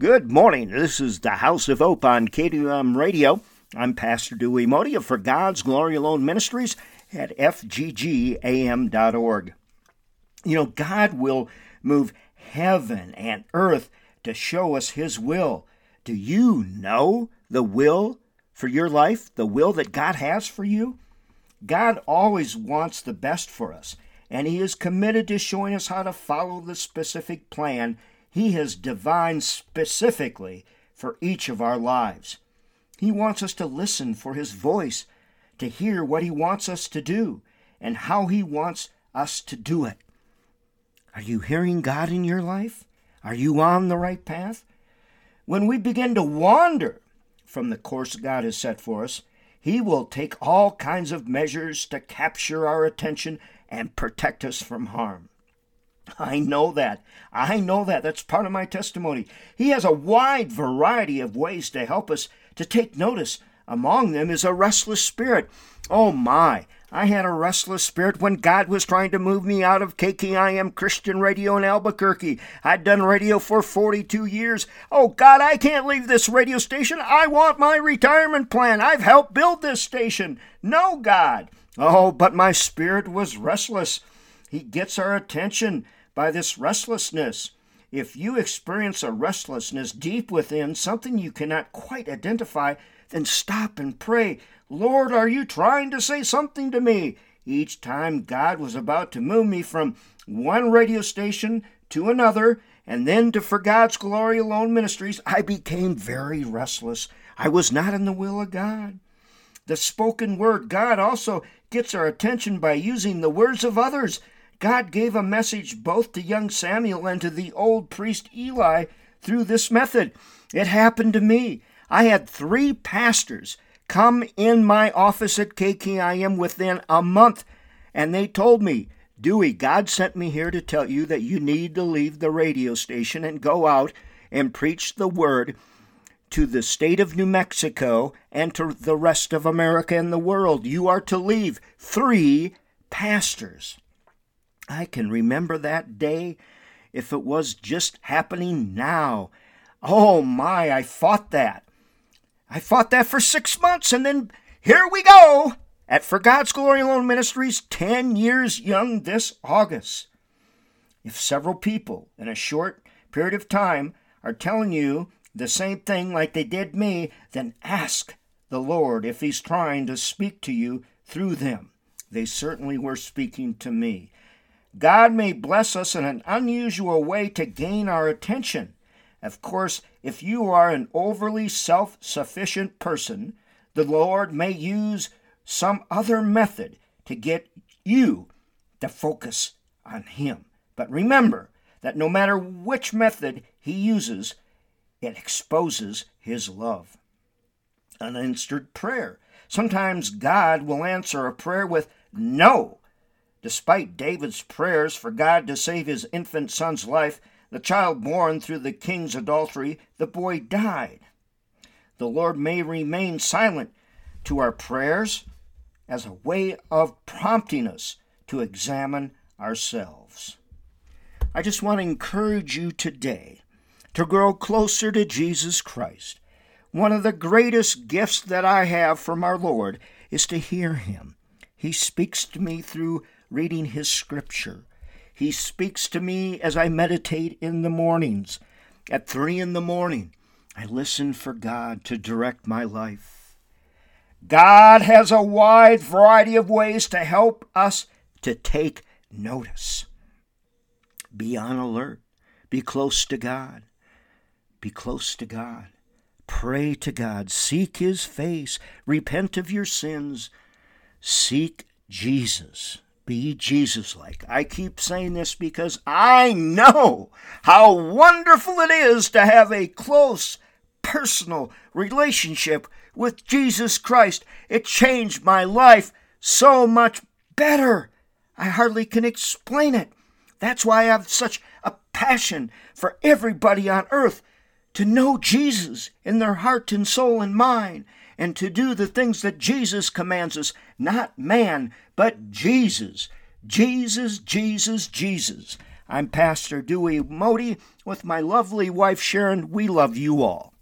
Good morning. This is the House of Hope on KDUM Radio. I'm Pastor Dewey Moede for God's Glory Alone Ministries at fggam.org. You know, God will move heaven and earth to show us His will. Do you know the will for your life, the will that God has for you? God always wants the best for us, and He is committed to showing us how to follow the specific plan He has divined specifically for each of our lives. He wants us to listen for His voice, to hear what He wants us to do, and how He wants us to do it. Are you hearing God in your life? Are you on the right path? When we begin to wander from the course God has set for us, He will take all kinds of measures to capture our attention and protect us from harm. I know that. I know that. That's part of my testimony. He has a wide variety of ways to help us to take notice. Among them is a restless spirit. Oh my, I had a restless spirit when God was trying to move me out of KKIM Christian Radio in Albuquerque. I'd done radio for 42 years. Oh God, I can't leave this radio station. I want my retirement plan. I've helped build this station. No, God. Oh, but my spirit was restless. He gets our attention by this restlessness. If you experience a restlessness deep within, something you cannot quite identify, then stop and pray. Lord, are you trying to say something to me? Each time God was about to move me from one radio station to another, and then to For God's Glory Alone Ministries, I became very restless. I was not in the will of God. The spoken word, God also gets our attention by using the words of others. God gave a message both to young Samuel and to the old priest Eli through this method. It happened to me. I had three pastors come in my office at KKIM within a month, and they told me, Dewey, God sent me here to tell you that you need to leave the radio station and go out and preach the word to the state of New Mexico and to the rest of America and the world. You are to leave three pastors. I can remember that day if it was just happening now. Oh my, I fought that. I fought that for six months, and then here we go at For God's Glory Alone Ministries, 10 years young this August. If several people in a short period of time are telling you the same thing like they did me, then ask the Lord if He's trying to speak to you through them. They certainly were speaking to me. God may bless us in an unusual way to gain our attention. Of course, if you are an overly self sufficient person, the Lord may use some other method to get you to focus on Him. But remember that no matter which method He uses, it exposes His love. Unanswered prayer. Sometimes God will answer a prayer with no. Despite David's prayers for God to save his infant son's life, the child born through the king's adultery, the boy died. The Lord may remain silent to our prayers as a way of prompting us to examine ourselves. I just want to encourage you today to grow closer to Jesus Christ. One of the greatest gifts that I have from our Lord is to hear Him. He speaks to me through reading His Scripture. He speaks to me as I meditate in the mornings. At three in the morning, I listen for God to direct my life. God has a wide variety of ways to help us to take notice. Be on alert. Be close to God. Be close to God. Pray to God. Seek His face. Repent of your sins. Seek Jesus be Jesus like. I keep saying this because I know how wonderful it is to have a close, personal relationship with Jesus Christ. It changed my life so much better. I hardly can explain it. That's why I have such a passion for everybody on earth to know Jesus in their heart and soul and mind and to do the things that Jesus commands us, not man, but Jesus. Jesus, Jesus, Jesus. I'm Pastor Dewey Moede with my lovely wife Sharon. We love you all.